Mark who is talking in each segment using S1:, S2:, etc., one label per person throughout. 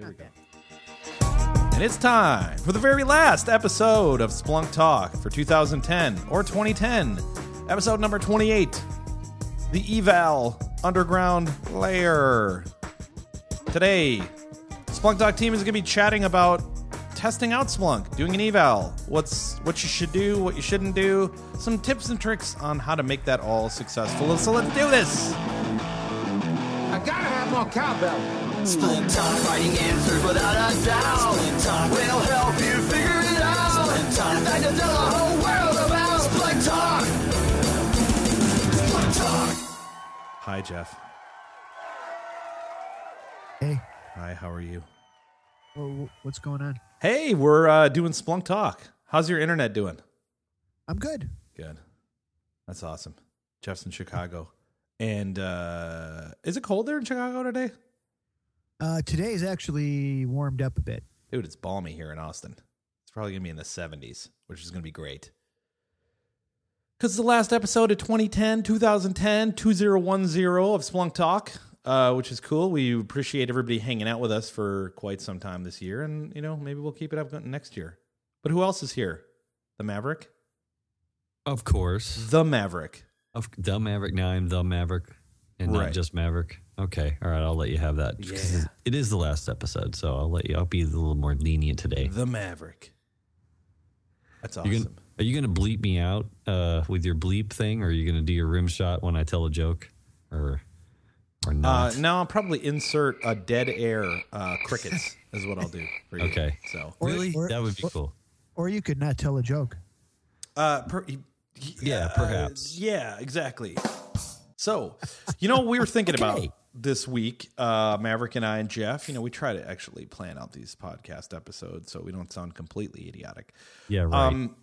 S1: Here we go. And it's time for the very last episode of Splunk Talk for 2010 or 2010, episode number 28, the Eval Underground Layer. Today, Splunk Talk team is going to be chatting about testing out Splunk, doing an eval, what's what you should do, what you shouldn't do, some tips and tricks on how to make that all successful. So let's do this.
S2: I gotta more cowbell.
S3: Splunk Talk, finding answers without a doubt. Splunk Talk will help you figure it out. Splunk Talk, in fact, tell the whole world about Splunk Talk. Splunk Talk.
S1: Hi, Jeff.
S4: Hey,
S1: Hi, how are you?
S4: wha- what's going on?
S1: Hey, we're uh, doing Splunk Talk. How's your internet doing?
S4: I'm good.
S1: Good. That's awesome. Jeff's in Chicago. And uh, is it cold there in Chicago today?
S4: Uh, today's actually warmed up a bit.
S1: Dude, it's balmy here in Austin. It's probably going to be in the 70s, which is going to be great. Because it's the last episode of 2010, 2010, 2010 of Splunk Talk, uh, which is cool. We appreciate everybody hanging out with us for quite some time this year. And, you know, maybe we'll keep it up next year. But who else is here? The Maverick?
S5: Of course.
S1: The Maverick.
S5: Of the Maverick. Now I'm the Maverick and
S1: Right.
S5: not just Maverick. Okay. All right. I'll let you have that. 'Cause
S1: Yeah.
S5: It is the last episode, so I'll let you. I'll be a little more lenient today.
S1: The Maverick. That's
S5: You
S1: awesome.
S5: gonna, are you going to bleep me out uh, with your bleep thing, or are you going to do your rim shot when I tell a joke, or or
S1: Uh,
S5: not?
S1: no, I'll probably insert a dead air uh, crickets is what I'll do for you.
S5: Okay.
S1: So,
S4: Or-
S5: really?
S4: or-
S5: that would be
S4: or-
S5: cool.
S4: Or you could not tell a joke.
S1: uh, per, y- y-
S5: Yeah,
S1: uh,
S5: perhaps.
S1: yeah, exactly. So, you know, what we were thinking about this week, uh, Maverick and I and Jeff. You know, we try to actually plan out these podcast episodes so we don't sound completely idiotic.
S5: Yeah. Right.
S1: Um,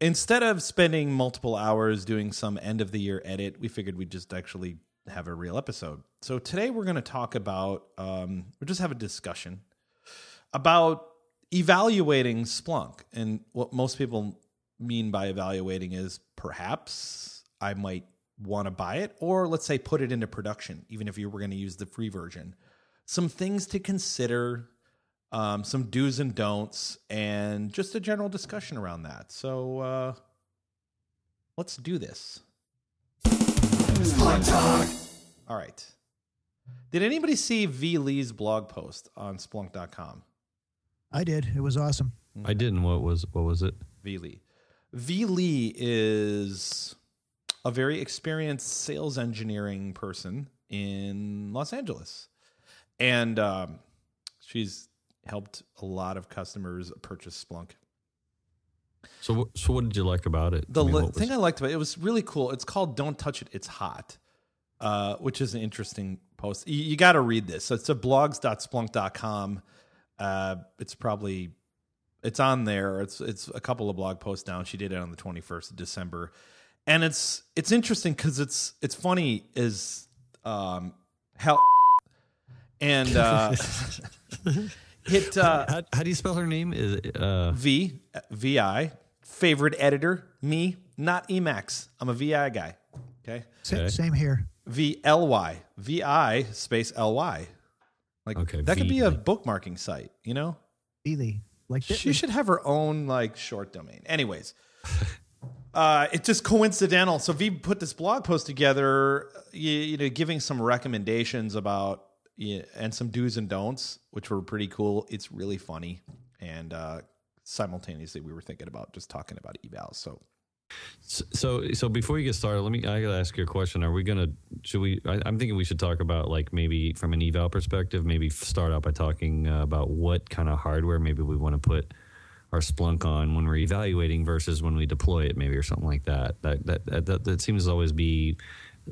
S1: instead of spending multiple hours doing some end of the year edit, we figured we'd just actually have a real episode. So today we're going to talk about, um, we'll just have a discussion about evaluating Splunk. And what most people mean by evaluating is perhaps I might want to buy it, or let's say put it into production, even if you were going to use the free version. Some things to consider, um, some do's and don'ts, and just a general discussion around that. So uh, let's do this.
S3: Splunk Talk.
S1: All right. Did anybody see Vi Ly's blog post on Splunk.com?
S4: I did. It was awesome.
S5: I didn't. What was what was it?
S1: Vi Ly. Vi Ly is a very experienced sales engineering person in Los Angeles. And um, she's helped a lot of customers purchase Splunk.
S5: So so what did you like about it?
S1: The
S5: I mean,
S1: li- thing I liked about it, it was really cool. It's called "Don't Touch It, It's Hot," uh, which is an interesting post. You, you got to read this. So it's a blogs.splunk.com. Uh, it's probably it's on there. It's it's a couple of blog posts down. She did it on the twenty first of December, and it's it's interesting because it's it's funny is um how and uh, it uh,
S5: how, how do you spell her name? Is it, uh,
S1: V V I favorite editor me not Emacs. I'm a VI guy. Okay.
S5: Okay.
S4: Same here.
S1: V L Y V I space L Y. Like
S5: Okay,
S1: that could be a bookmarking site. You know,
S4: Ely. Like
S1: she should have her own like short domain. Anyways. Uh, it's just coincidental. So V put this blog post together, you, you know, giving some recommendations about yeah, and some do's and don'ts, which were pretty cool. It's really funny, and uh, simultaneously, we were thinking about just talking about evals. So
S5: So, so before you get started, let me. I gotta ask you a question. Are we gonna? Should we? I, I'm thinking we should talk about like maybe from an eval perspective. Maybe start out by talking uh, about what kind of hardware maybe we want to put our Splunk on when we're evaluating versus when we deploy it, maybe or something like that. That that that, that, that seems to always be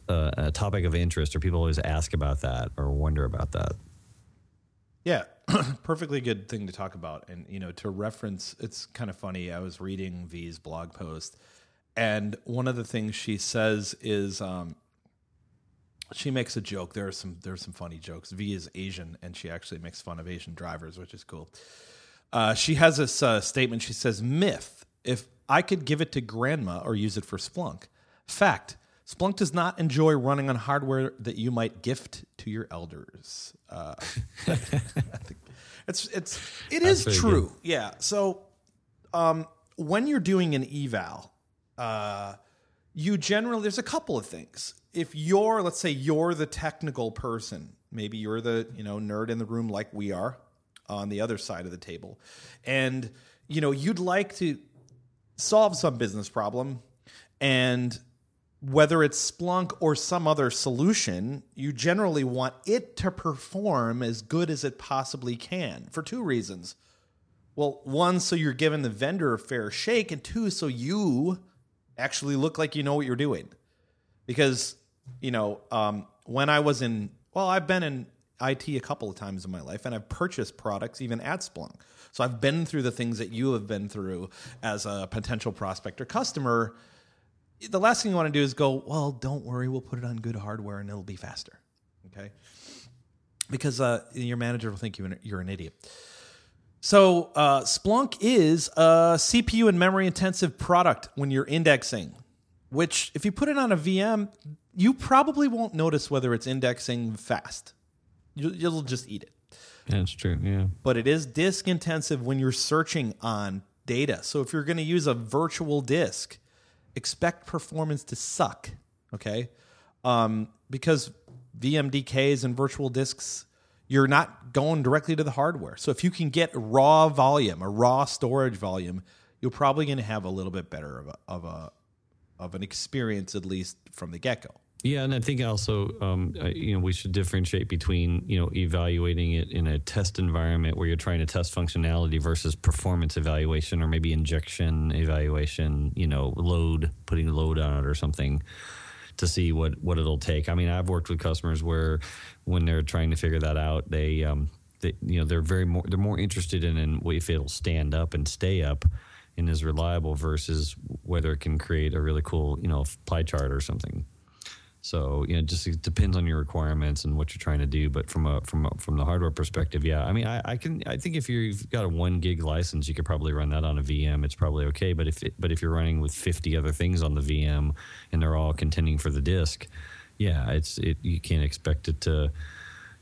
S5: uh, a topic of interest, or people always ask about that or wonder about that.
S1: Yeah, perfectly good thing to talk about. And, you know, to reference, it's kind of funny. I was reading V's blog post, and one of the things she says is um, she makes a joke. There are some there are some funny jokes. V is Asian, and she actually makes fun of Asian drivers, which is cool. Uh, she has this uh, statement. She says, "Myth: If I could give it to grandma or use it for Splunk. Fact: Splunk does not enjoy running on hardware that you might gift to your elders." Uh, I think It's it's it is true. Yeah. So um when you're doing an eval, uh you generally there's a couple of things. If you're let's say you're the technical person, maybe you're the, you know, nerd in the room like we are on the other side of the table. And you know, you'd like to solve some business problem and whether it's Splunk or some other solution, you generally want it to perform as good as it possibly can for two reasons. Well, one, so you're giving the vendor a fair shake, and two, so you actually look like you know what you're doing. Because, you know, um, when I was in, well, I've been in IT a couple of times in my life, and I've purchased products even at Splunk. So I've been through the things that you have been through as a potential prospect or customer the last thing you want to do is go, well, don't worry, we'll put it on good hardware and it'll be faster. Okay. Because uh, your manager will think you you're an idiot. So uh, Splunk is a CPU and memory intensive product when you're indexing, which if you put it on a VM, you probably won't notice whether it's indexing fast. You- You'll just eat it
S5: That's true. Yeah.
S1: but it is disk intensive when you're searching on data. So if you're going to use a virtual disk, expect performance to suck. Okay, um, because VMDKs and virtual disks, you're not going directly to the hardware. So if you can get raw volume, a raw storage volume, you're probably going to have a little bit better of a, of a of an experience at least from the get go.
S5: Yeah, and I think also, um, you know, we should differentiate between you know evaluating it in a test environment where you're trying to test functionality versus performance evaluation or maybe injection evaluation. You know, load putting load on it or something to see what what it'll take. I mean, I've worked with customers where when they're trying to figure that out, they um, they you know they're very more they're more interested in, in if it'll stand up and stay up and is reliable versus whether it can create a really cool you know pie chart or something. So you know, just it depends on your requirements and what you're trying to do. But from a from a, from the hardware perspective, yeah, I mean, I, I can I think if you've got a one gig license, you could probably run that on a VM. It's probably okay. But if it, but if you're running with 50 other things on the VM and they're all contending for the disk, yeah, it's it you can't expect it to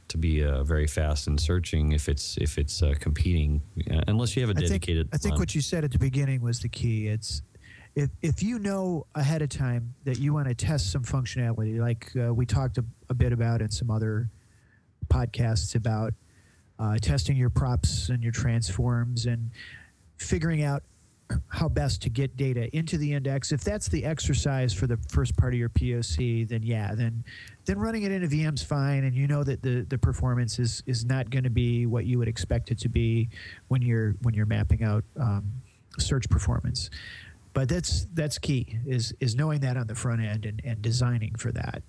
S5: to be uh, very fast in searching if it's if it's uh, competing uh, unless you have a dedicated.
S4: I think
S5: uh,
S4: what you said at the beginning was the key. It's if if you know ahead of time that you want to test some functionality, like uh, we talked a, a bit about in some other podcasts about uh, testing your props and your transforms and figuring out how best to get data into the index. If that's the exercise for the first part of your POC, then yeah, then then running it in a VM's fine, and you know that the the performance is is not going to be what you would expect it to be when you're when you're mapping out um, search performance. But that's that's key is is knowing that on the front end and, and designing for that.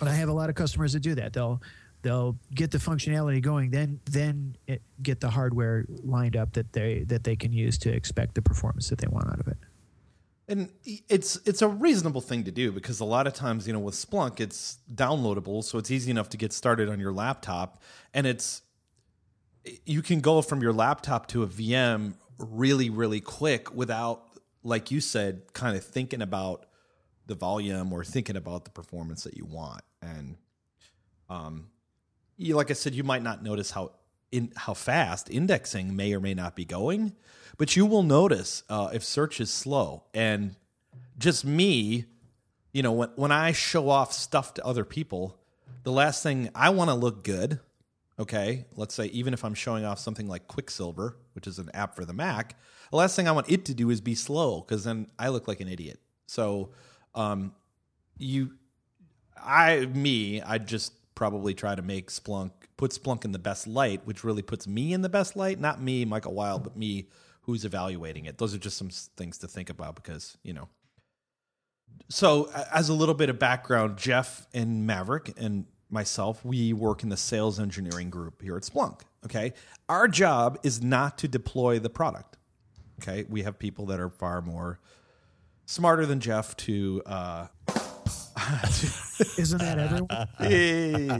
S4: And I have a lot of customers that do that. They'll they'll get the functionality going, then then it, get the hardware lined up that they that they can use to expect the performance that they want out of it.
S1: And it's it's a reasonable thing to do because a lot of times, you know, with Splunk, it's downloadable, so it's easy enough to get started on your laptop, and it's you can go from your laptop to a VM really, really quick without, like you said, kind of thinking about the volume or thinking about the performance that you want. And um, you, like I said, you might not notice how in how fast indexing may or may not be going, but you will notice uh, if search is slow. And just me, you know, when when I show off stuff to other people, the last thing I want to look good. Okay, let's say even if I'm showing off something like Quicksilver, which is an app for the Mac, the last thing I want it to do is be slow because then I look like an idiot. So, um, you, I, me, I just probably try to make Splunk put Splunk in the best light, which really puts me in the best light. Not me, Michael Wilde, but me who's evaluating it. Those are just some things to think about because you know. So, as a little bit of background, Jeff and Maverick and myself, we work in the sales engineering group here at Splunk. Okay, our job is not to deploy the product. Okay, we have people that are far more smarter than Jeff to uh,
S4: Isn't that everyone?
S1: yeah,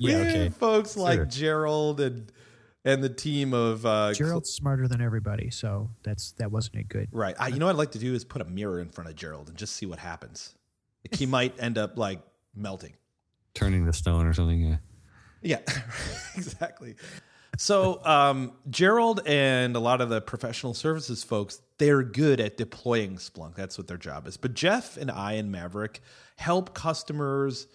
S1: we
S5: Yeah,
S1: have
S5: okay.
S1: folks like
S5: Sure.
S1: Gerald and and the team of uh,
S4: Gerald's smarter than everybody, so that's that wasn't a good.
S1: Right. I, you know what I'd like to do is put a mirror in front of Gerald and just see what happens. Like, he might end up like melting.
S5: Turning the stone or something. Yeah.
S1: Yeah, exactly. so um, Gerald and a lot of the professional services folks, they're good at deploying Splunk. That's what their job is. But Jeff and I and Maverick help customers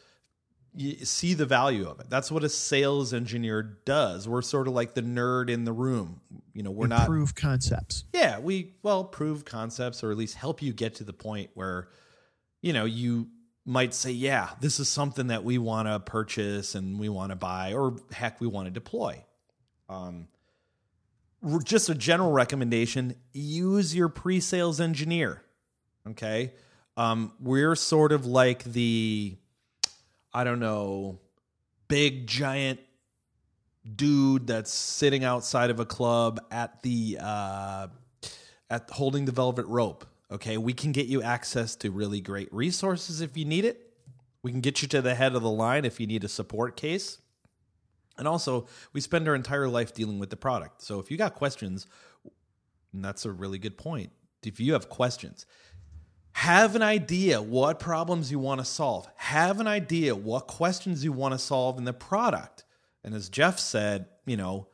S1: see the value of it. That's what a sales engineer does. We're sort of like the nerd in the room. You know, we're not
S4: Prove concepts.
S1: yeah, we well prove concepts or at least help you get to the point where you know you might say, yeah, this is something that we want to purchase and we want to buy, or heck, we want to deploy. Um, just a general recommendation: use your pre-sales engineer. Okay, um, we're sort of like the, I don't know, big giant dude that's sitting outside of a club at the uh, at holding the velvet rope. Okay, we can get you access to really great resources if you need it. We can get you to the head of the line if you need a support case. And also, we spend our entire life dealing with the product. So if you got questions, and that's a really good point. If you have questions, have an idea what problems you want to solve. Have an idea what questions you want to solve in the product. And as Jeff said, you know,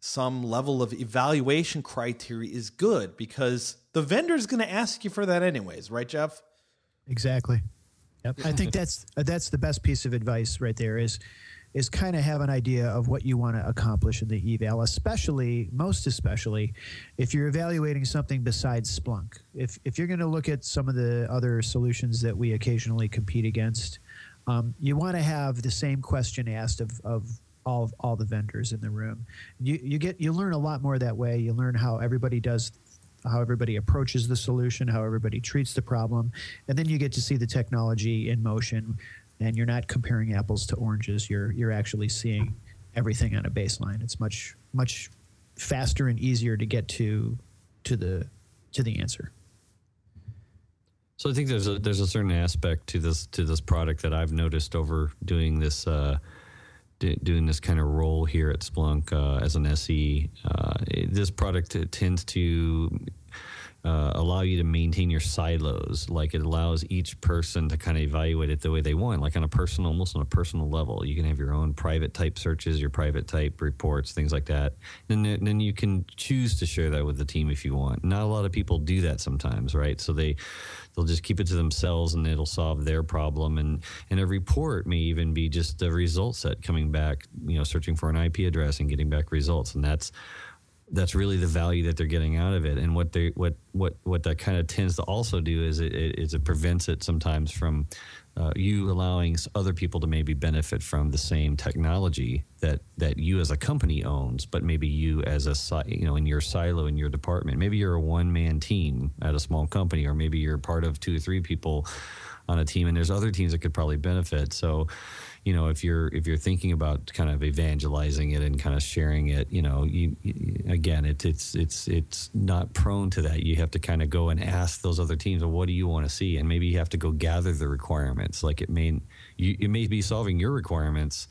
S1: some level of evaluation criteria is good because the vendor's going to ask you for that anyways, right, Jeff?
S4: Exactly. Yep. I think that's that's the best piece of advice right there is is kind of have an idea of what you want to accomplish in the eval, especially most especially if you're evaluating something besides Splunk. If if you're going to look at some of the other solutions that we occasionally compete against, um, you want to have the same question asked of of all all the vendors in the room. You you get you learn a lot more that way. You learn how everybody does how everybody approaches the solution, how everybody treats the problem, and then you get to see the technology in motion. And you're not comparing apples to oranges. You're you're actually seeing everything on a baseline. It's much much faster and easier to get to to the to the answer.
S5: So I think there's a there's a certain aspect to this to this product that I've noticed over doing this uh, doing this kind of role here at Splunk uh, as an SE. Uh, this product tends to uh, allow you to maintain your silos. Like it allows each person to kind of evaluate it the way they want, like on a personal, almost on a personal level. You can have your own private type searches, your private type reports, things like that. And then, then you can choose to share that with the team if you want. Not a lot of people do that sometimes, right? So they they'll just keep it to themselves and it'll solve their problem. And and a report may even be just a result set coming back, you know, searching for an IP address and getting back results. And that's that's really the value that they're getting out of it. And what they what what what that kind of tends to also do is it, it, is it prevents it sometimes from uh, you allowing other people to maybe benefit from the same technology that that you as a company owns, but maybe you as a you know in your silo in your department. Maybe you're a one man team at a small company, or maybe you're part of two or three people on a team, and there's other teams that could probably benefit. So you know if you're if you're thinking about kind of evangelizing it and kind of sharing it you know you, again it, it's it's it's not prone to that. You have to kind of go and ask those other teams well, what do you want to see? And maybe you have to go gather the requirements. Like it may you, it may be solving your requirements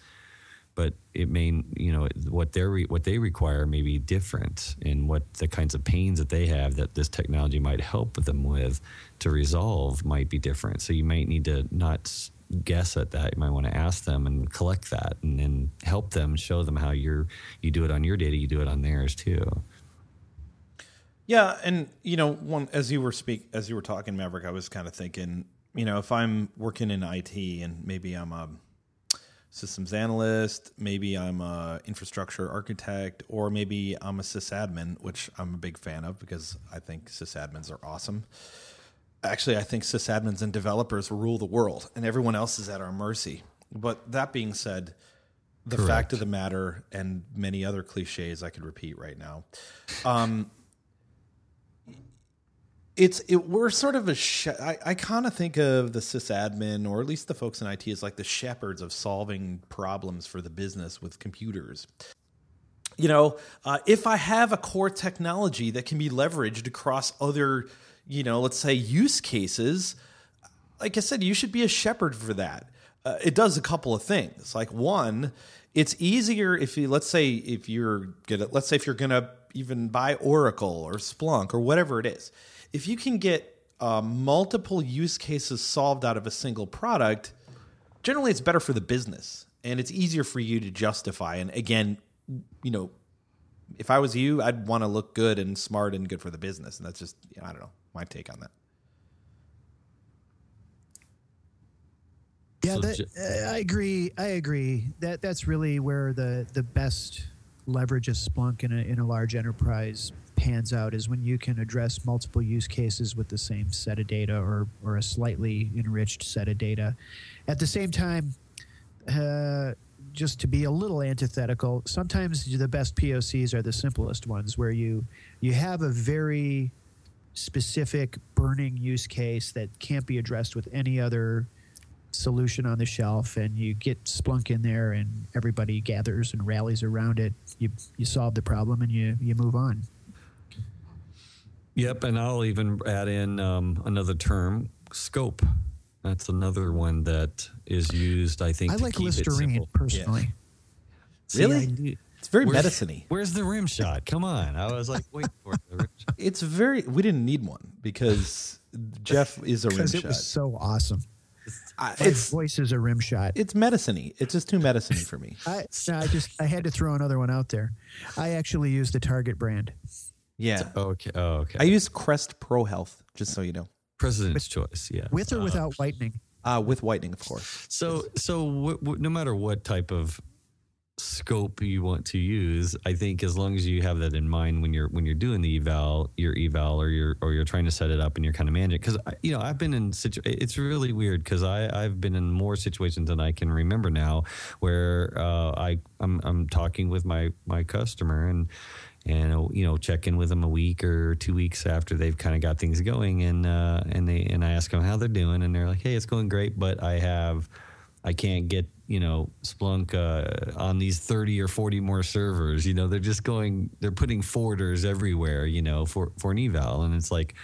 S5: but it may you know what they what they require may be different in what the kinds of pains that they have that this technology might help them with to resolve might be different. So you might need to not guess at that you might want to ask them and collect that and then help them show them how you're you do it on your data you do it on theirs too
S1: Yeah, and you know, one as you were speak as you were talking, Maverick, I was kind of thinking, you know, if I'm working in IT and maybe I'm a systems analyst, maybe I'm a infrastructure architect, or maybe I'm a sysadmin, which I'm a big fan of because I think sysadmins are awesome. Actually, I think sysadmins and developers rule the world, and everyone else is at our mercy. But that being said, the fact of the matter, and many other cliches I could repeat right now, um, it's it, we're sort of a sh- I, I kind of think of the sysadmin or at least the folks in IT as like the shepherds of solving problems for the business with computers. You know, uh, if I have a core technology that can be leveraged across other, you know, let's say use cases, like I said, you should be a shepherd for that. Uh, it does a couple of things. Like one, it's easier if you let's say if you're gonna let's say if you're gonna even buy Oracle or Splunk or whatever it is, if you can get uh, multiple use cases solved out of a single product, generally it's better for the business and it's easier for you to justify. And again, you know, if I was you, I'd want to look good and smart and good for the business. And that's just, you know, I don't know, my take on that.
S4: Yeah, that, uh, I agree. I agree. That that's really where the the best leverage of Splunk in a in a large enterprise pans out is when you can address multiple use cases with the same set of data or or a slightly enriched set of data. At the same time, uh, just to be a little antithetical, sometimes the best POCs are the simplest ones, where you you have a very specific burning use case that can't be addressed with any other solution on the shelf and you get Splunk in there and everybody gathers and rallies around it. You you solve the problem and you you move on.
S5: Yep, and I'll even add in um, another term, scope. That's another one that is used, I think.
S4: I
S5: to
S4: like
S5: keep it
S4: Listerine
S5: simple.
S4: personally.
S5: See,
S1: Really?
S5: I knew-
S1: It's very
S5: Where's-
S1: medicine-y.
S5: Where's the rim shot? Come on. I was like, wait for it. The rim shot.
S1: It's very, we didn't need one because Jeff is a rim
S4: Because it
S1: shot.
S4: was so awesome.
S1: I-
S4: My voice is a rim shot.
S1: it's medicine-y. It's just too medicine-y for me.
S4: I, no, I just I had to throw another one out there. I actually use the Target brand.
S1: Yeah.
S5: Okay. Oh, okay.
S1: I use Crest Pro Health, just so you know,
S5: President's choice. Yeah.
S4: With or without whitening.
S1: uh, with whitening, of course.
S5: So, so w- w- no matter what type of scope you want to use, I think as long as you have that in mind when you're when you're doing the eval, your eval, or you're or you're trying to set it up and you're kind of managing. Because you know, I've been in situ- It's really weird because I I've been in more situations than I can remember now, where uh, I I'm I'm talking with my my customer and. And uh, you know, check in with them a week or two weeks after they've kind of got things going, and uh, and they and I ask them how they're doing, and they're like, "Hey, it's going great, but I have I can't get you know Splunk uh, on these thirty or forty more servers. You know, they're just going, they're putting forwarders everywhere. You know, for for an eval, and it's like,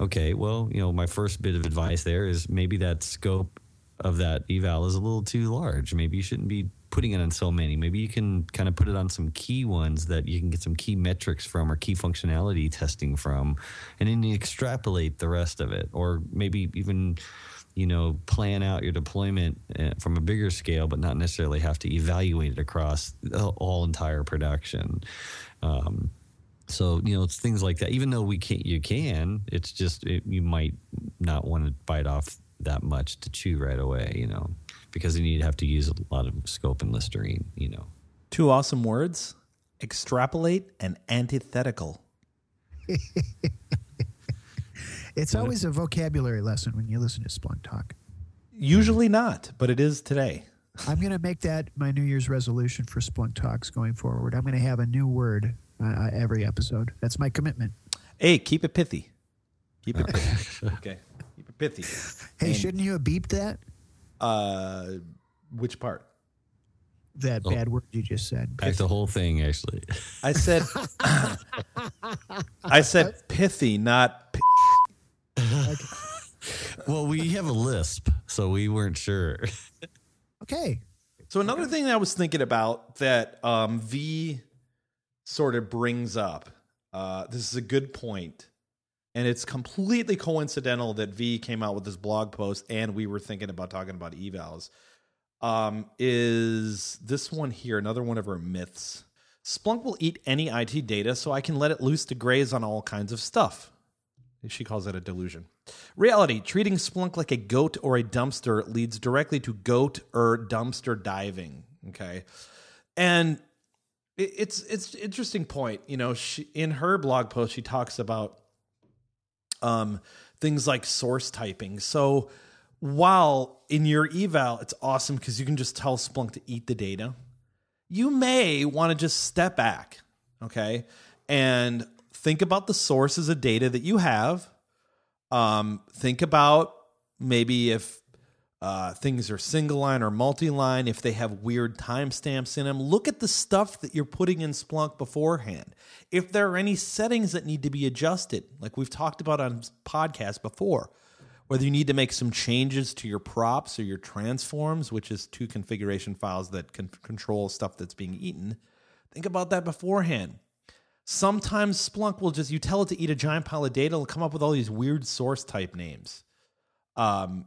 S5: okay, well, you know, my first bit of advice there is maybe that scope of that eval is a little too large. Maybe you shouldn't be putting it on so many. Maybe you can kind of put it on some key ones that you can get some key metrics from or key functionality testing from, and then you extrapolate the rest of it, or maybe even you know, plan out your deployment uh, from a bigger scale, but not necessarily have to evaluate it across the all entire production. Um, so you know, it's things like that. Even though we can't, you can. It's just it, you might not want to bite off that much to chew right away. You know, because then you'd have to use a lot of scope and Listerine. You know.
S1: Two awesome words: extrapolate and antithetical.
S4: It's always a vocabulary lesson when you listen to Splunk talk.
S1: Usually not, but it is today.
S4: I'm going to make that my New Year's resolution for Splunk talks going forward. I'm going to have a new word uh, every episode. That's my commitment.
S1: Hey, keep it pithy. Keep it pithy. okay, keep it pithy.
S4: Hey,
S1: And-
S4: shouldn't you have beeped that?
S1: Uh, which part?
S4: That
S5: Oh.
S4: bad word you just said.
S5: Back the whole thing, actually.
S1: I said. I said pithy, not. P-
S5: well, we have a lisp, so we weren't sure.
S4: Okay.
S1: So another thing that I was thinking about that um, V sort of brings up. Uh, this is a good point, and it's completely coincidental that V came out with this blog post, and we were thinking about talking about evals. Um, is this one here another one of her myths? Splunk will eat any IT data, so I can let it loose to graze on all kinds of stuff. She calls it a delusion. Reality treating Splunk like a goat or a dumpster leads directly to goat or dumpster diving. Okay. And it, it's it's interesting point. You know, she in her blog post she talks about um things like source typing. So while in your eval it's awesome because you can just tell Splunk to eat the data, you may want to just step back, okay, and think about the sources of data that you have. Um, think about maybe if uh, things are single line or multi line, if they have weird timestamps in them. Look at the stuff that you're putting in Splunk beforehand. If there are any settings that need to be adjusted, like we've talked about on podcasts before, whether you need to make some changes to your props or your transforms, which is two configuration files that can control stuff that's being eaten, think about that beforehand. Sometimes Splunk will just, you tell it to eat a giant pile of data, it'll come up with all these weird source type names. Um,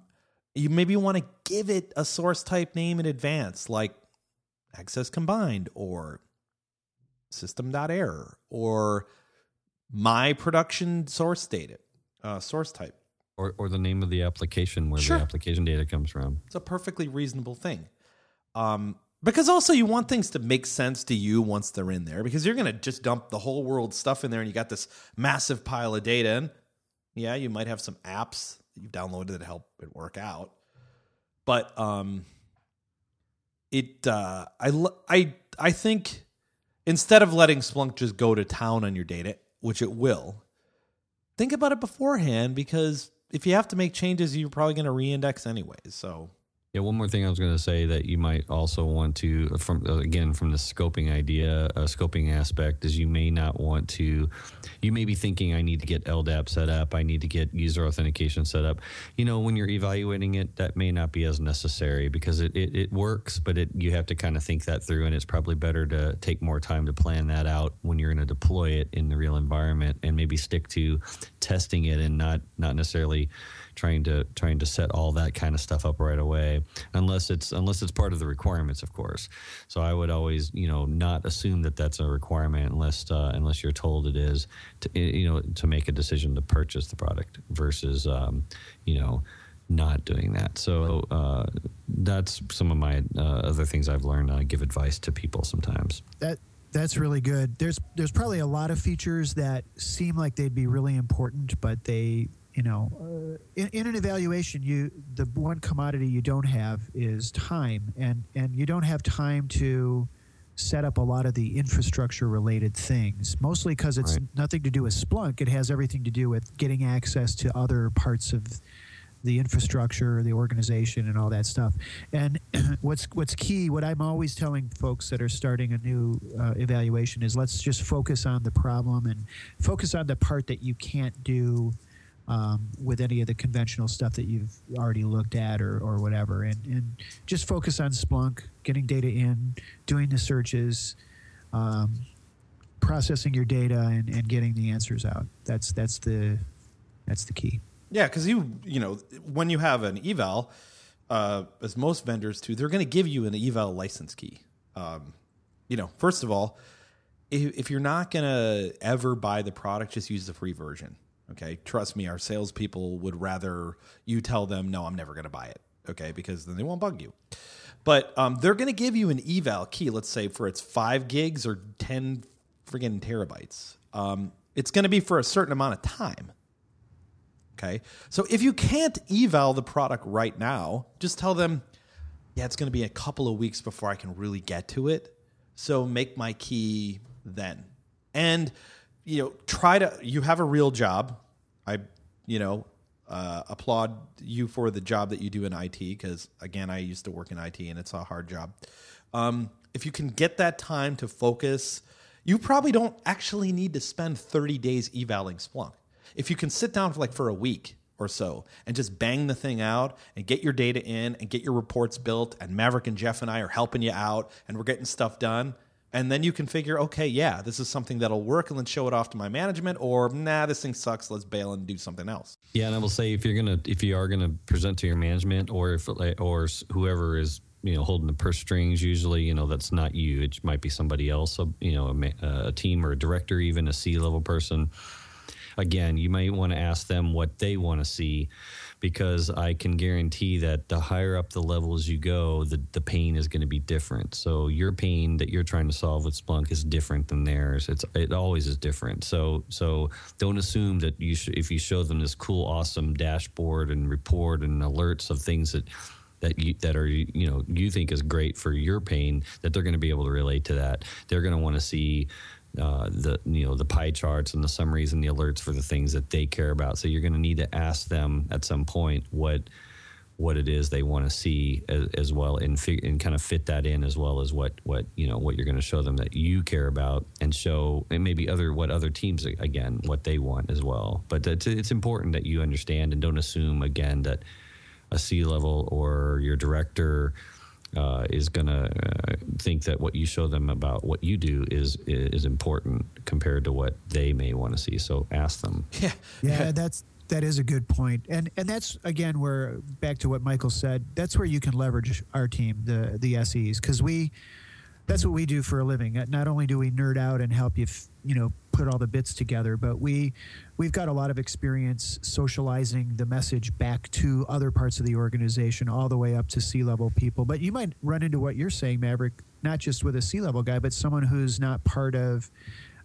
S1: you maybe want to give it a source type name in advance, like access combined or system.error or my production source data, uh, source type.
S5: Or, or the name of the application where
S1: Sure.
S5: the application data comes from.
S1: It's a perfectly reasonable thing. Um, because also you want things to make sense to you once they're in there because you're going to just dump the whole world stuff in there and you got this massive pile of data and yeah you might have some apps that you've downloaded that help it work out. But um it uh i i think instead of letting splunk just go to town on your data which it will think about it beforehand because if you have to make changes you're probably going to reindex anyways so
S5: Yeah, one more thing I was going to say that you might also want to, from uh, again from the scoping idea, uh, scoping aspect, is you may not want to. You may be thinking, I need to get LDAP set up. I need to get user authentication set up. You know, when you're evaluating it, that may not be as necessary because it, it, it works, but it you have to kind of think that through, and it's probably better to take more time to plan that out when you're going to deploy it in the real environment, and maybe stick to testing it and not not necessarily trying to trying to set all that kind of stuff up right away unless it's unless it's part of the requirements of course. So i would always you know not assume that that's a requirement unless uh, unless you're told it is to you know to make a decision to purchase the product versus um, you know not doing that. So uh, that's some of my uh, other things i've learned. I give advice to people sometimes.
S4: That that's really good. There's there's probably a lot of features that seem like they'd be really important, but they you know uh, in, in an evaluation you the one commodity you don't have is time and and you don't have time to set up a lot of the infrastructure related things mostly because it's
S5: Right.
S4: nothing to do with splunk it has everything to do with getting access to other parts of the infrastructure, the organization, and all that stuff. And what's what's key, what I'm always telling folks that are starting a new uh, evaluation is let's just focus on the problem and focus on the part that you can't do um, with any of the conventional stuff that you've already looked at or, or whatever, and and just focus on Splunk, getting data in, doing the searches. Um, processing your data and, and getting the answers out that's that's the that's the key
S1: Yeah, because you you know when you have an eval, uh, as most vendors do, they're going to give you an eval license key. Um, you know, first of all, if, if you're not going to ever buy the product, just use the free version. Okay, trust me, our salespeople would rather you tell them, "No, I'm never going to buy it." Okay, because then they won't bug you. But um, they're going to give you an eval key. Let's say for its five gigs or ten friggin' terabytes. Um, it's going to be for a certain amount of time. Okay. So if you can't eval the product right now, just tell them, yeah, it's going to be a couple of weeks before I can really get to it. So make my key then. And, you know, try to, you have a real job. I, you know, uh, applaud you for the job that you do in IT because, again, I used to work in IT and it's a hard job. Um, if you can get that time to focus, you probably don't actually need to spend 30 days evaling Splunk. If you can sit down for like for a week or so and just bang the thing out and get your data in and get your reports built, and Maverick and Jeff and I are helping you out and we're getting stuff done. And then you can figure, okay, yeah, this is something that'll work, and then show it off to my management, or nah, this thing sucks. Let's bail and do something else.
S5: Yeah, and I will say if you're gonna if you are gonna present to your management or if or whoever is you know holding the purse strings, usually you know that's not you. It might be somebody else, you know, a, a team or a director, even a C level person. Again, you might want to ask them what they want to see, because I can guarantee that the higher up the levels you go, the the pain is going to be different. So your pain that you're trying to solve with Splunk is different than theirs. It's it always is different. So so don't assume that you sh- if you show them this cool, awesome dashboard and report and alerts of things that that you that are you know you think is great for your pain that they're going to be able to relate to that. They're going to want to see uh, the you know the pie charts and the summaries and the alerts for the things that they care about. So you're going to need to ask them at some point what what it is they want to see as, as well and and kind of fit that in as well as what what you know what you're going to show them that you care about and show and maybe other what other teams again what they want as well. But it's, it's important that you understand and don't assume again that a C level or your director uh, is going to uh, think that what you show them about what you do is is important compared to what they may want to see. So ask them.
S1: Yeah.
S4: Yeah, that's that is a good point, and and that's again where back to what Michael said. That's where you can leverage our team, the the SEs, because we that's what we do for a living. Uh, Not only do we nerd out and help you, f- you know, put all the bits together, but we we've got a lot of experience socializing the message back to other parts of the organization, all the way up to C level people. But you might run into what you're saying, Maverick, not just with a C level guy, but someone who's not part of.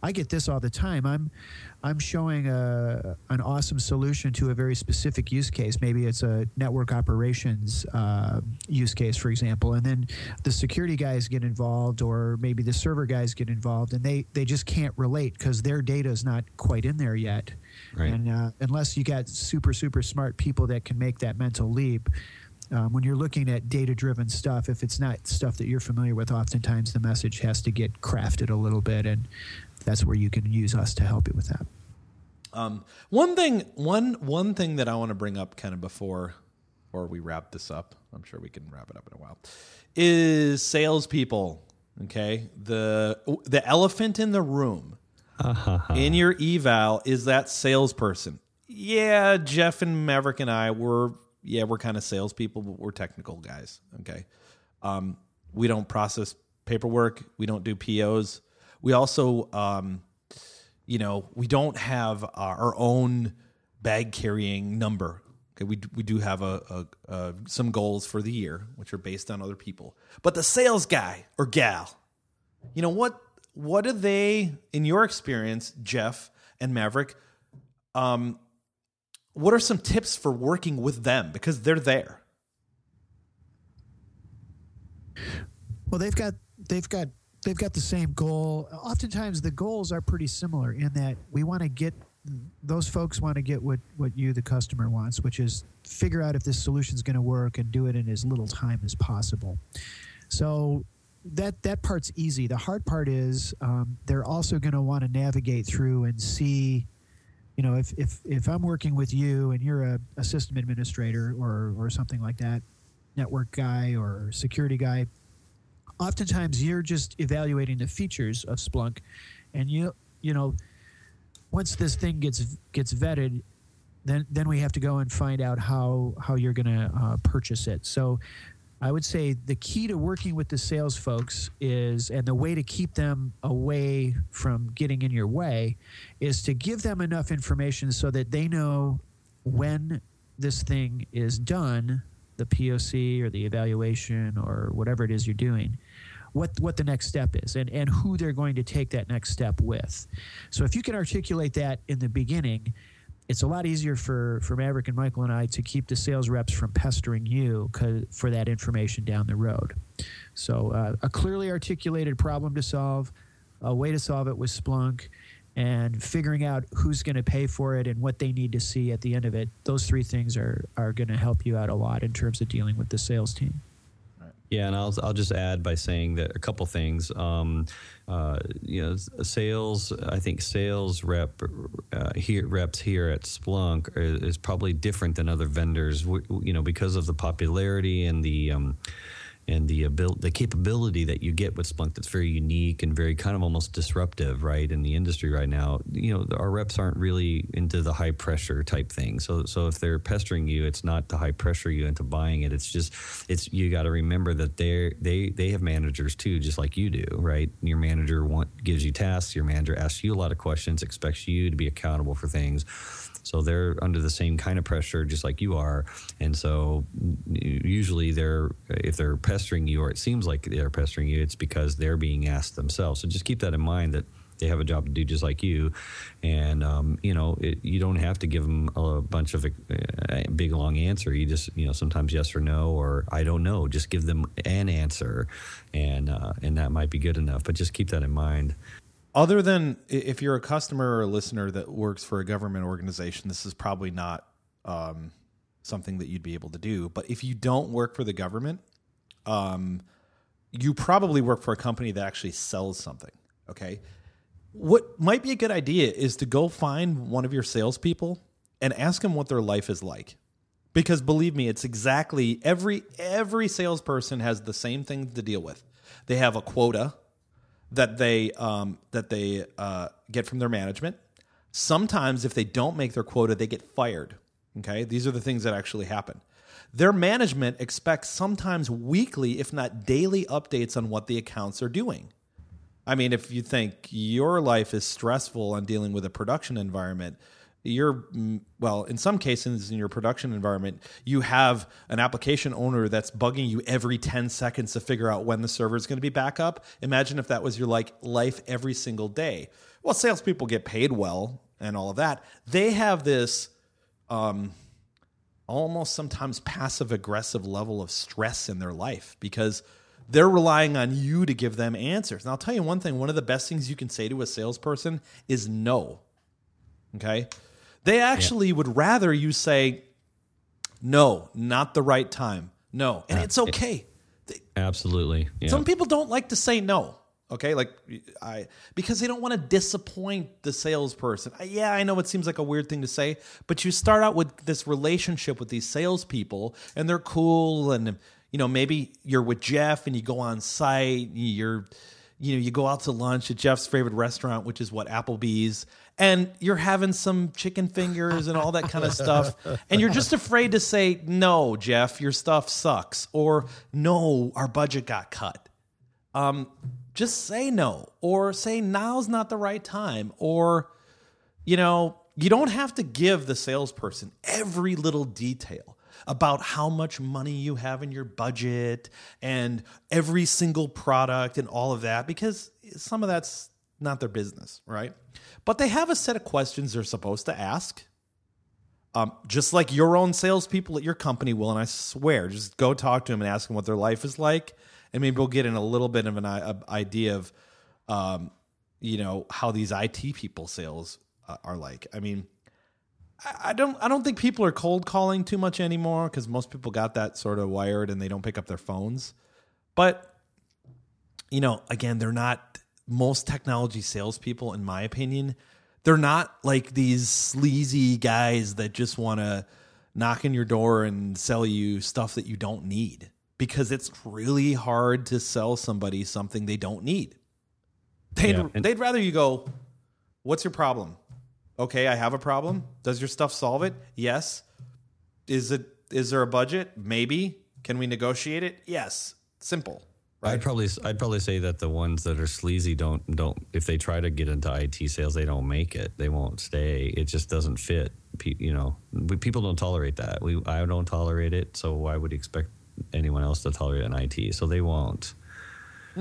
S4: I get this all the time. I'm I'm showing a an awesome solution to a very specific use case. Maybe it's a network operations uh, use case, for example, and then the security guys get involved, or maybe the server guys get involved, and they they just can't relate because their data is not quite in there yet.
S5: Right.
S4: And uh, unless you got super super smart people that can make that mental leap. Um, when you're looking at data driven stuff, if it's not stuff that you're familiar with, oftentimes the message has to get crafted a little bit, and that's where you can use us to help you with that.
S1: Um, one thing, one one thing that I want to bring up, kind of before, or we wrap this up. I'm sure we can wrap it up in a while. Is salespeople okay? The the elephant in the room in your eval is that salesperson. Yeah, Jeff and Maverick and I were yeah we're kind of salespeople, but we're technical guys. Okay, um, we don't process paperwork. We don't do POs. We also um, you know, we don't have our, our own bag carrying number. Okay, we we do have a, a, a some goals for the year, which are based on other people. But the sales guy or gal, you know what? What do they, in your experience, Jeff and Maverick? Um, what are some tips for working with them because they're there?
S4: Well, they've got they've got they've got the same goal. Oftentimes, the goals are pretty similar in that we want to get those folks want to get what what you, the customer, wants, which is figure out if this solution is going to work and do it in as little time as possible. So that that part's easy. The hard part is um, they're also going to want to navigate through and see you know, if if if I'm working with you and you're a, a system administrator or or something like that, network guy or security guy, oftentimes you're just evaluating the features of Splunk, and you you know, once this thing gets gets vetted, then then we have to go and find out how how you're going to uh, purchase it. So. I would say the key to working with the sales folks is, and the way to keep them away from getting in your way, is to give them enough information so that they know when this thing is done, the POC or the evaluation or whatever it is you're doing, what what the next step is and, and who they're going to take that next step with. So if you can articulate that in the beginning, it's a lot easier for, for Maverick and Michael and I to keep the sales reps from pestering you for that information down the road. So, uh, a clearly articulated problem to solve, a way to solve it with Splunk, and figuring out who's going to pay for it and what they need to see at the end of it. Those three things are, are going to help you out a lot in terms of dealing with the sales team.
S5: Yeah, and I'll I'll just add by saying that a couple things. Um, uh, you know, sales. I think sales rep uh, here reps here at Splunk is, is probably different than other vendors. W- You know, because of the popularity and the um, and the abil- the capability that you get with Splunk that's very unique and very kind of almost disruptive, right, in the industry right now. You know, our reps aren't really into the high pressure type thing. So, so if they're pestering you, it's not to high pressure you into buying it. It's just, it's you got to remember that they they they have managers too, just like you do, right? Your manager want, gives you tasks. Your manager asks you a lot of questions, expects you to be accountable for things. So they're under the same kind of pressure, just like you are. And so usually they're, if they're pestering you, or it seems like they're pestering you, it's because they're being asked themselves. So just keep that in mind that they have a job to do just like you. And, um, you know, it, you don't have to give them a bunch of a, big, long answer. You just, you know, sometimes yes or no, or I don't know. Just give them an answer. And, uh, and that might be good enough. But just keep that in mind.
S1: Other than if you're a customer or a listener that works for a government organization, this is probably not um, something that you'd be able to do. But if you don't work for the government, um, you probably work for a company that actually sells something. Okay. What might be a good idea is to go find one of your salespeople and ask them what their life is like. Because believe me, it's exactly every every salesperson has the same thing to deal with. They have a quota that they um, that they uh, get from their management. Sometimes, if they don't make their quota, they get fired. Okay, these are the things that actually happen. Their management expects sometimes weekly, if not daily, updates on what the accounts are doing. I mean, if you think your life is stressful on dealing with a production environment, you're mm, well in some cases in your production environment you have an application owner that's bugging you every 10 seconds to figure out when the server is going to be back up imagine if that was your like life every single day well salespeople get paid well and all of that they have this um, almost sometimes passive aggressive level of stress in their life because they're relying on you to give them answers. And I'll tell you one thing one of the best things you can say to a salesperson is no. Okay? They actually would rather you say, no, not the right time. No. And it's okay.
S5: Absolutely. Yeah.
S1: Some people don't like to say no. Okay, like I because they don't want to disappoint the salesperson. Yeah, I know it seems like a weird thing to say, but you start out with this relationship with these salespeople, and they're cool, and you know maybe you're with Jeff, and you go on site, you're you know you go out to lunch at Jeff's favorite restaurant, which is what Applebee's, and you're having some chicken fingers and all that kind of stuff, and you're just afraid to say no, Jeff, your stuff sucks, or no, our budget got cut. Um, just say no or say now's not the right time or you know you don't have to give the salesperson every little detail about how much money you have in your budget and every single product and all of that because some of that's not their business right but they have a set of questions they're supposed to ask um, just like your own salespeople at your company will, and I swear, just go talk to them and ask them what their life is like, and maybe we'll get in a little bit of an idea of, um, you know, how these IT people sales uh, are like. I mean, I don't, I don't think people are cold calling too much anymore because most people got that sort of wired and they don't pick up their phones. But you know, again, they're not most technology salespeople, in my opinion, they're not like these sleazy guys that just want to knock in your door and sell you stuff that you don't need because it's really hard to sell somebody something they don't need. They'd,
S5: Yeah,
S1: they'd rather you go, What's your problem? Okay, I have a problem. Does your stuff solve it? Yes. Is it is there a budget? Maybe. Can we negotiate it? Yes. Simple.
S5: I'd probably I'd probably say that the ones that are sleazy don't don't if they try to get into IT sales they don't make it. They won't stay. It just doesn't fit you know. We, people don't tolerate that. We I don't tolerate it so why would you expect anyone else to tolerate an IT so they won't.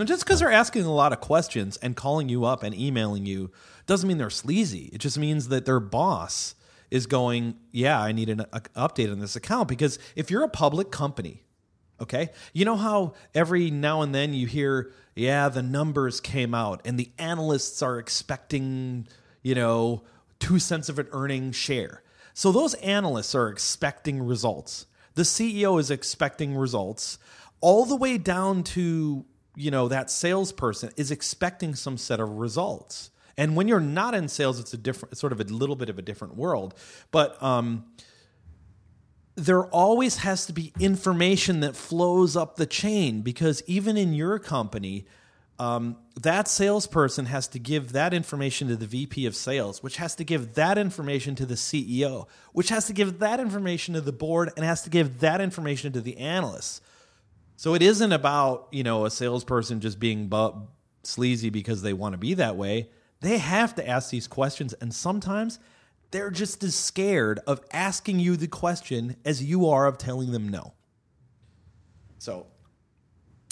S1: Just because they're asking a lot of questions and calling you up and emailing you doesn't mean they're sleazy. It just means that their boss is going, Yeah, I need an a, update on this account. Because if you're a public company, okay, you know how every now and then you hear, Yeah, the numbers came out and the analysts are expecting, you know, two cents of an earning share. So those analysts are expecting results. The CEO is expecting results all the way down to you know that salesperson is expecting some set of results and when you're not in sales it's a different sort of a little bit of a different world but um there always has to be information that flows up the chain because even in your company um, that salesperson has to give that information to the VP of sales, which has to give that information to the CEO, which has to give that information to the board, and has to give that information to the analysts. So it isn't about you know a salesperson just being bu- sleazy because they want to be that way. They have to ask these questions, and sometimes they're just as scared of asking you the question as you are of telling them no. So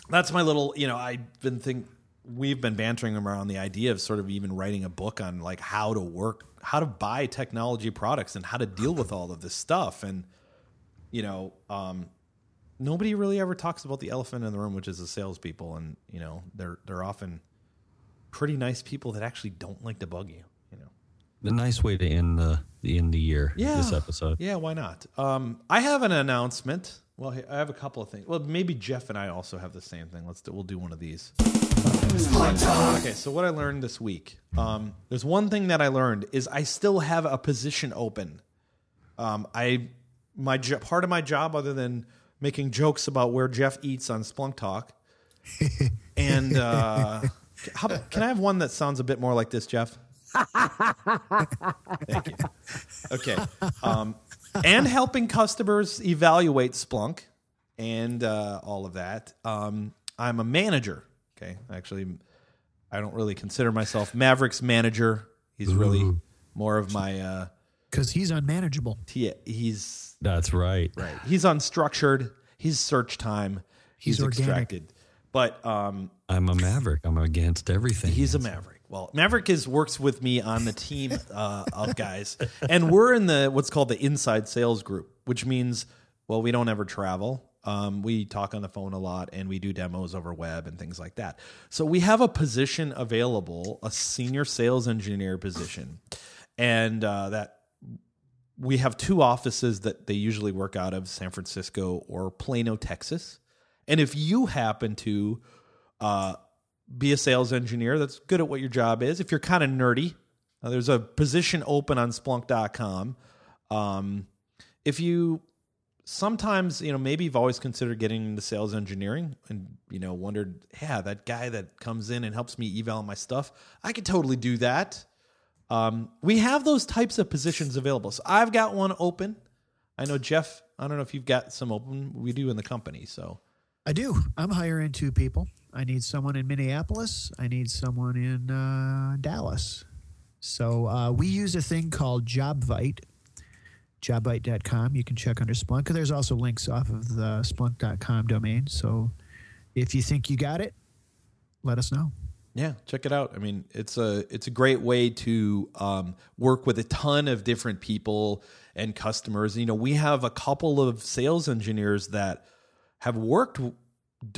S1: that's my little you know I've been think we've been bantering around the idea of sort of even writing a book on like how to work how to buy technology products and how to deal with all of this stuff and you know um nobody really ever talks about the elephant in the room, which is the salespeople, and you know they're they're often pretty nice people that actually don't like to bug you. You know.
S5: a nice way to end the the end the year
S1: Yeah.
S5: this episode
S1: Yeah, why not? Um, I have an announcement. Well, I have a couple of things. Well, maybe Jeff and I also have the same thing. Let's do. We'll do one of these. Okay, so what I learned this week. Um, there's one thing that I learned is I still have a position open. Um, I my jo- part of my job, other than making jokes about where Jeff eats on Splunk Talk, and uh, how, can I have one that sounds a bit more like this, Jeff? Thank you. Okay. Um, and helping customers evaluate Splunk and uh, all of that. Um, I'm a manager. Okay, actually, I don't really consider myself Mavericks manager. He's really more of my. Uh,
S4: Because he's unmanageable.
S1: he, he's
S5: That's right.
S1: right. He's unstructured. He's search time. He's,
S4: He's
S1: extracted. But um,
S5: I'm a maverick. I'm against everything.
S1: He's a Maverick. Well, Maverick is works with me on the team uh, of guys, and we're in the what's called the inside sales group, which means well, we don't ever travel. Um, we talk on the phone a lot, and we do demos over web and things like that. So we have a position available, a senior sales engineer position, and uh, that we have two offices that they usually work out of San Francisco or Plano, Texas. And if you happen to uh, be a sales engineer that's good at what your job is, if you're kind of nerdy, uh, there's a position open on Splunk.com. Um, if you sometimes, you know, maybe you've always considered getting into sales engineering and, you know, wondered, yeah, that guy that comes in and helps me eval my stuff, I could totally do that. Um, we have those types of positions available. So I've got one open. I know Jeff. I don't know if you've got some open. We do in the company. So
S4: I do. I'm hiring two people. I need someone in Minneapolis. I need someone in uh, Dallas. So uh, we use a thing called JobVite, jobvite.com. You can check under Splunk. There's also links off of the Splunk.com domain. So if you think you got it, let us know.
S1: yeah, check it out. I mean, it's a it's a great way to um, work with a ton of different people and customers. You know, we have a couple of sales engineers that have worked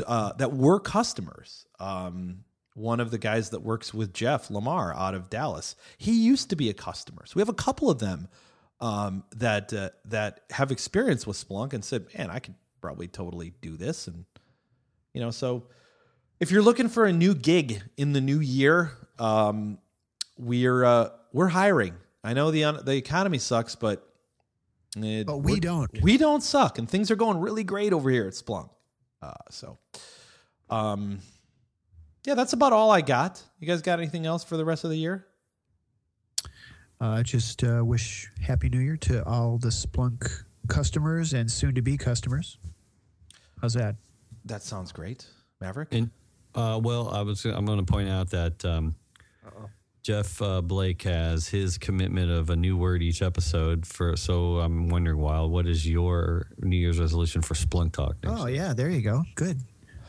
S1: uh, that were customers. Um, one of the guys that works with Jeff Lamar out of Dallas, he used to be a customer. So we have a couple of them um, that uh, that have experience with Splunk and said, "Man, I could probably totally do this." And you know, so if you're looking for a new gig in the new year, um, we're uh, we're hiring. I know the the economy sucks, but it,
S4: But we don't.
S1: We don't suck, and things are going really great over here at Splunk. Uh, so, um, yeah, that's about all I got. You guys got anything else for the rest of the year?
S4: Uh, just uh, wish Happy New Year to all the Splunk customers and soon to be customers. How's that?
S1: That sounds great, Maverick.
S5: And uh, well, I was I'm going to point out that um, Jeff uh, Blake has his commitment of a new word each episode. For so I'm wondering, Wilde, what is your New Year's resolution for Splunk Talk? Next
S4: Oh, yeah. There you go. Good.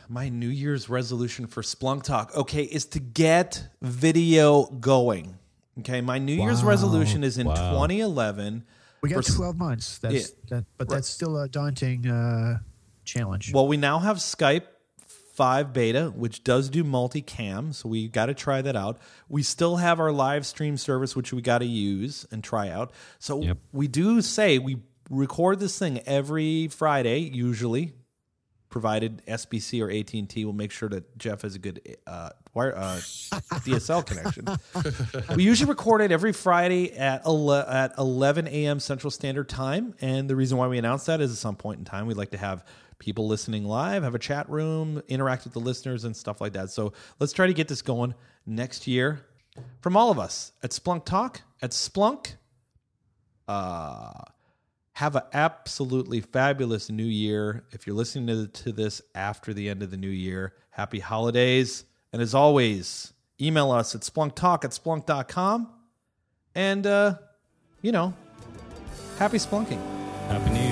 S1: My New Year's resolution for Splunk Talk, okay, is to get video going. Okay, my New Year's resolution is in
S5: Wow.
S1: 2011.
S4: We got
S1: for-
S4: 12 months. That's
S1: Yeah.
S4: that, but that's still a daunting uh, challenge.
S1: Well, we now have Skype 5 beta, which does do multicam, so we got to try that out. We still have our live stream service, which we got to use and try out. So
S5: Yep.
S1: we do say we record this thing every Friday, usually, provided SBC or AT and T will make sure that Jeff has a good uh, wire uh, DSL connection. we usually record it every Friday at ele- at 11 a.m. Central Standard Time, and the reason why we announce that is at some point in time we'd like to have people listening live, have a chat room, interact with the listeners, and stuff like that. So let's try to get this going next year. From all of us at Splunk Talk at Splunk. Uh, have an absolutely fabulous new year. If you're listening to, to this after the end of the new year, happy holidays. And as always, email us at splunktalk at splunk.com. And, uh, you know, happy splunking.
S5: Happy New Year.